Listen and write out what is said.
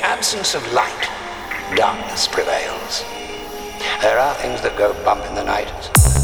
absence of light, darkness prevails. There are things that go bump in the night